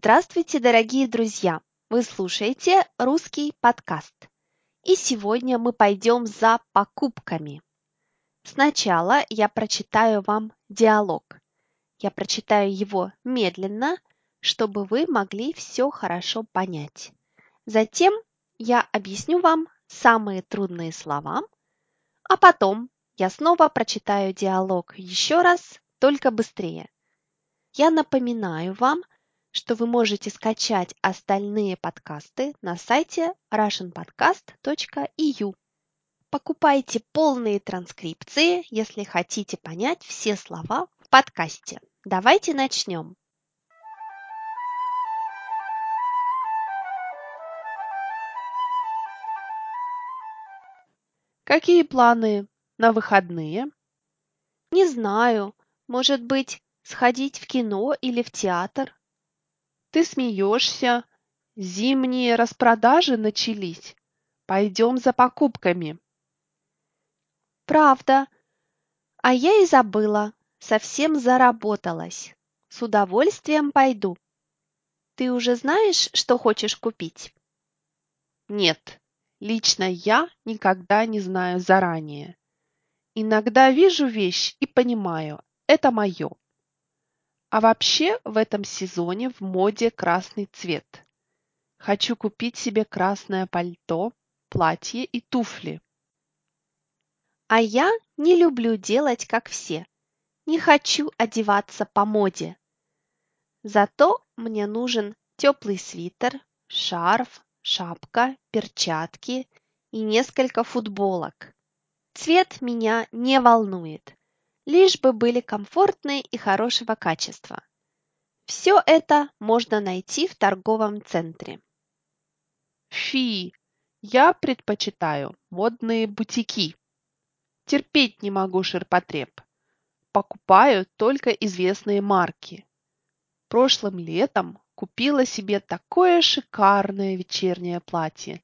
Здравствуйте, дорогие друзья! Вы слушаете русский подкаст. И сегодня мы пойдем за покупками. Сначала я прочитаю вам диалог. Я прочитаю его медленно, чтобы вы могли все хорошо понять. Затем я объясню вам самые трудные слова, а потом я снова прочитаю диалог еще раз, только быстрее. Я напоминаю вам, что вы можете скачать остальные подкасты на сайте russianpodcast.eu. Покупайте полные транскрипции, если хотите понять все слова в подкасте. Давайте начнем. Какие планы на выходные? Не знаю, может быть, сходить в кино или в театр? Ты смеешься. Зимние распродажи начались. Пойдем за покупками. Правда. А я и забыла. Совсем заработалась. С удовольствием пойду. Ты уже знаешь, что хочешь купить? Нет, лично я никогда не знаю заранее. Иногда вижу вещь и понимаю, это мое. А вообще в этом сезоне в моде красный цвет. Хочу купить себе красное пальто, платье и туфли. А я не люблю делать, как все. Не хочу одеваться по моде. Зато мне нужен теплый свитер, шарф, шапка, перчатки и несколько футболок. Цвет меня не волнует лишь бы были комфортные и хорошего качества. Все это можно найти в торговом центре. Фи, я предпочитаю модные бутики. Терпеть не могу ширпотреб. Покупаю только известные марки. Прошлым летом купила себе такое шикарное вечернее платье.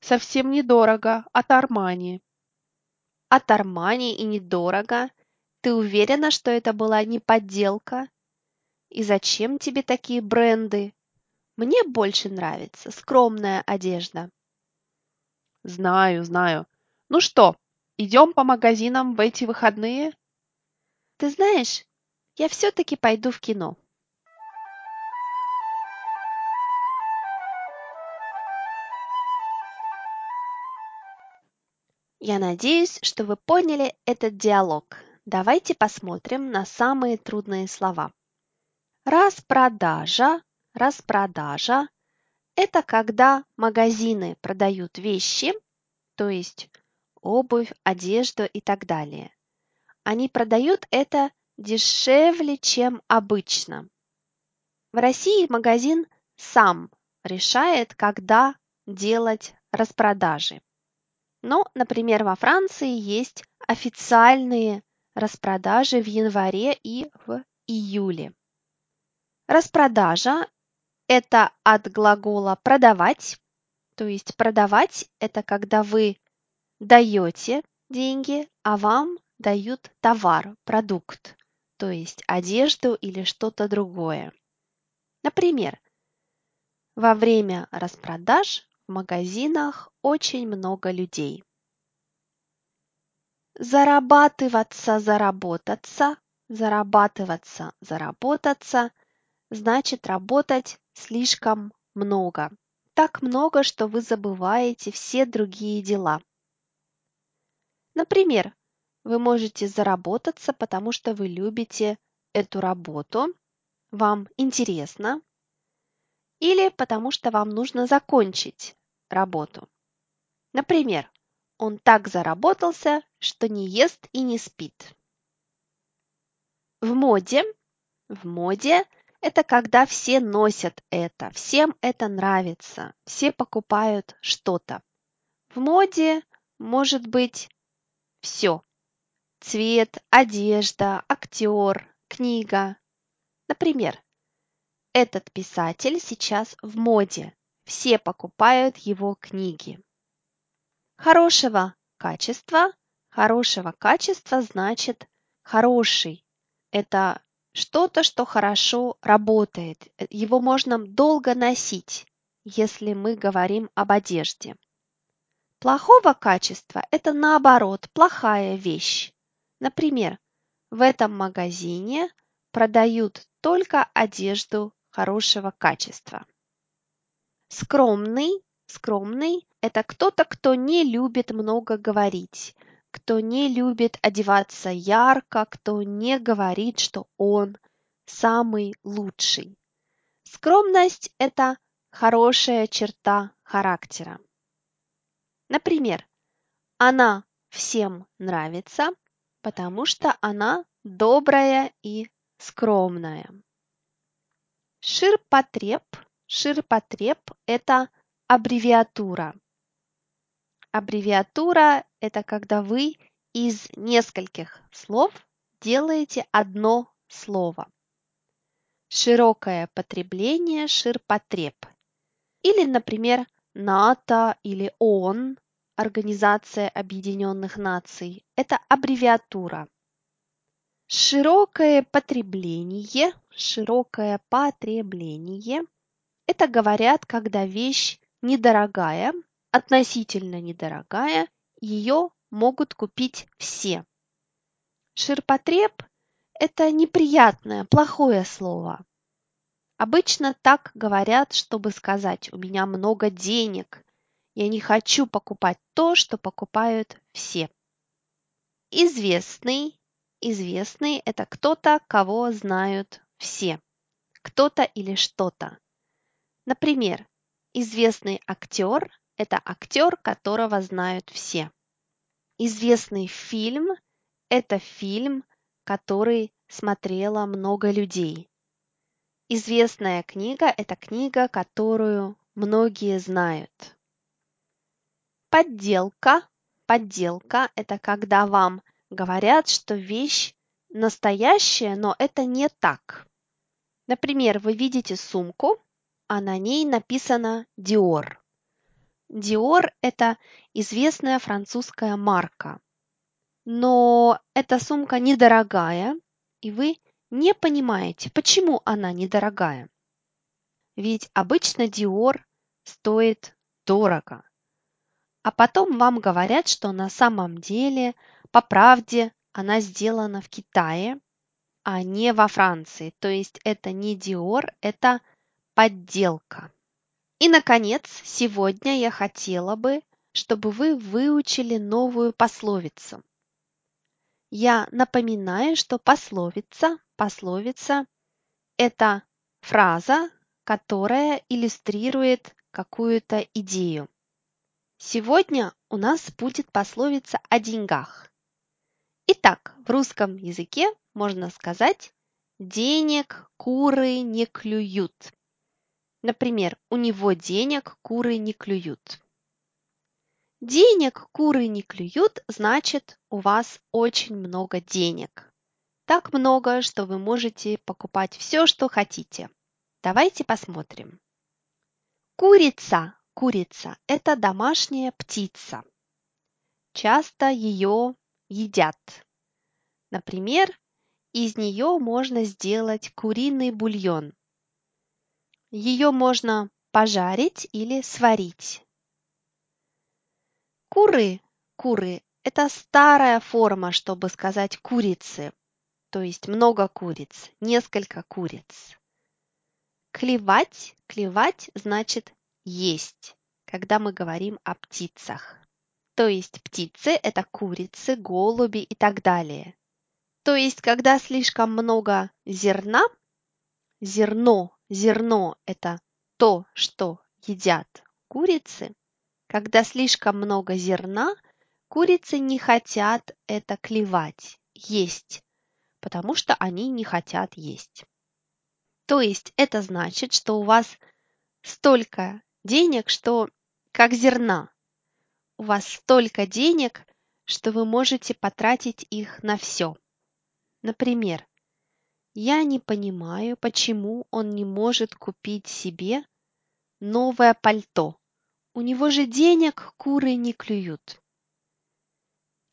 Совсем недорого, от Армани. От Армани и недорого – ты уверена, что это была не подделка? И зачем тебе такие бренды? Мне больше нравится скромная одежда. Знаю, знаю. Ну что, идем по магазинам в эти выходные? Ты знаешь, я все-таки пойду в кино. Я надеюсь, что вы поняли этот диалог. Давайте посмотрим на самые трудные слова. Распродажа, распродажа – это когда магазины продают вещи, то есть обувь, одежду и так далее. Они продают это дешевле, чем обычно. В России магазин сам решает, когда делать распродажи. Но, например, во Франции есть официальные распродажи в январе и в июле. Распродажа – это от глагола «продавать», то есть продавать – это когда вы даете деньги, а вам дают товар, продукт, то есть одежду или что-то другое. Например, во время распродаж в магазинах очень много людей. Зарабатываться, заработаться, зарабатываться, заработаться значит работать слишком много. Так много, что вы забываете все другие дела. Например, вы можете заработаться, потому что вы любите эту работу, вам интересно, или потому что вам нужно закончить работу. Например, он так заработался, что не ест и не спит. В моде, в моде это когда все носят это, всем это нравится, все покупают что-то. В моде может быть все. Цвет, одежда, актер, книга. Например, этот писатель сейчас в моде. Все покупают его книги. Хорошего качества. Хорошего качества значит хороший. Это Что-то, что хорошо работает, его можно долго носить, если мы говорим об одежде. Плохого качества – это наоборот плохая вещь. Например, в этом магазине продают только одежду хорошего качества. Скромный, скромный – это кто-то, кто не любит много говорить, кто не любит одеваться ярко, кто не говорит, что он самый лучший. Скромность – это хорошая черта характера. Например, она всем нравится, потому что она добрая и скромная. Ширпотреб. Ширпотреб – это аббревиатура. Аббревиатура – это когда вы из нескольких слов делаете одно слово. Широкое потребление – ширпотреб. Или, например, НАТО или ООН, Организация Объединенных Наций – это аббревиатура. Широкое потребление, широкое потребление – это говорят, когда вещь недорогая, относительно недорогая, ее могут купить все. Ширпотреб – это неприятное, плохое слово. Обычно так говорят, чтобы сказать «у меня много денег», я не хочу покупать то, что покупают все. Известный. Известный – это кто-то, кого знают все. Кто-то или что-то. Например, известный актер – это актер, которого знают все. Известный фильм – это фильм, который смотрело много людей. Известная книга – это книга, которую многие знают. Подделка. Подделка – это когда вам говорят, что вещь настоящая, но это не так. Например, вы видите сумку, а на ней написано Dior. Dior – это известная французская марка. Но эта сумка недорогая, и вы не понимаете, почему она недорогая. Ведь обычно Dior стоит дорого а потом вам говорят, что на самом деле, по правде, она сделана в Китае, а не во Франции. То есть это не Dior, это подделка. И, наконец, сегодня я хотела бы, чтобы вы выучили новую пословицу. Я напоминаю, что пословица, пословица – это фраза, которая иллюстрирует какую-то идею. Сегодня у нас будет пословица о деньгах. Итак, в русском языке можно сказать «денег куры не клюют». Например, у него денег куры не клюют. Денег куры не клюют, значит, у вас очень много денег. Так много, что вы можете покупать все, что хотите. Давайте посмотрим. Курица Курица – это домашняя птица. Часто ее едят. Например, из нее можно сделать куриный бульон. Ее можно пожарить или сварить. Куры, куры – это старая форма, чтобы сказать курицы, то есть много куриц, несколько куриц. Клевать, клевать значит есть, когда мы говорим о птицах. То есть птицы – это курицы, голуби и так далее. То есть, когда слишком много зерна, зерно, зерно – это то, что едят курицы, когда слишком много зерна, курицы не хотят это клевать, есть, потому что они не хотят есть. То есть это значит, что у вас столько денег, что как зерна. У вас столько денег, что вы можете потратить их на все. Например, я не понимаю, почему он не может купить себе новое пальто. У него же денег куры не клюют.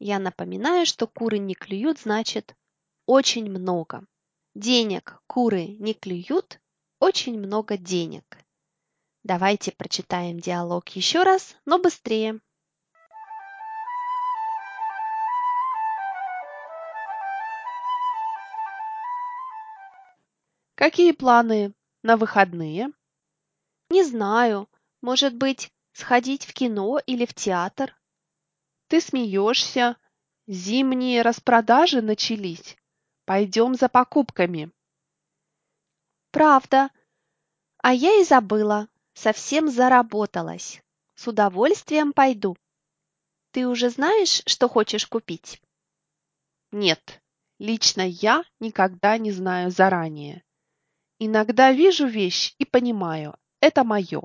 Я напоминаю, что куры не клюют значит очень много. Денег куры не клюют, очень много денег. Давайте прочитаем диалог еще раз, но быстрее. Какие планы на выходные? Не знаю, может быть, сходить в кино или в театр? Ты смеешься. Зимние распродажи начались. Пойдем за покупками. Правда. А я и забыла. Совсем заработалась. С удовольствием пойду. Ты уже знаешь, что хочешь купить? Нет, лично я никогда не знаю заранее. Иногда вижу вещь и понимаю, это мое.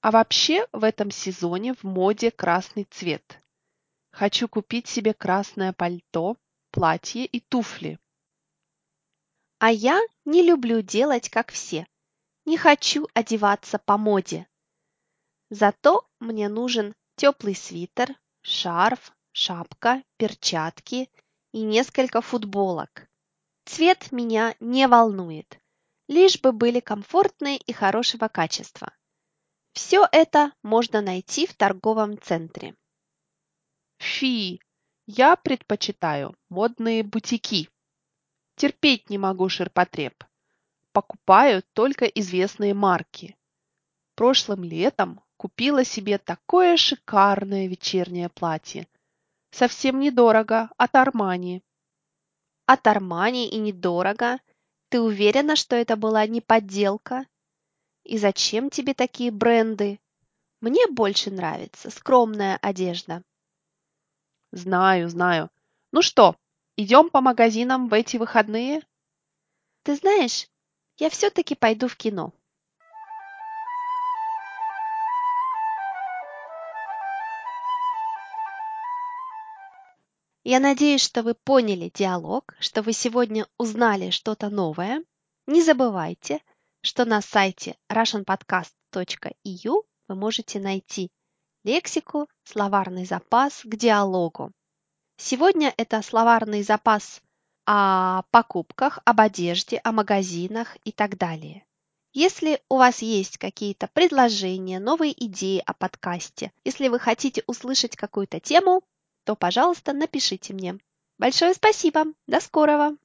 А вообще в этом сезоне в моде красный цвет. Хочу купить себе красное пальто, платье и туфли. А я не люблю делать, как все. Не хочу одеваться по моде. Зато мне нужен теплый свитер, шарф, шапка, перчатки и несколько футболок. Цвет меня не волнует лишь бы были комфортные и хорошего качества. Все это можно найти в торговом центре. Фи, я предпочитаю модные бутики. Терпеть не могу ширпотреб. Покупаю только известные марки. Прошлым летом купила себе такое шикарное вечернее платье. Совсем недорого, от Армани. От Армани и недорого ты уверена, что это была не подделка? И зачем тебе такие бренды? Мне больше нравится скромная одежда. Знаю, знаю. Ну что, идем по магазинам в эти выходные? Ты знаешь, я все-таки пойду в кино. Я надеюсь, что вы поняли диалог, что вы сегодня узнали что-то новое. Не забывайте, что на сайте russianpodcast.eu вы можете найти лексику, словарный запас к диалогу. Сегодня это словарный запас о покупках, об одежде, о магазинах и так далее. Если у вас есть какие-то предложения, новые идеи о подкасте, если вы хотите услышать какую-то тему, то, пожалуйста, напишите мне. Большое спасибо. До скорого.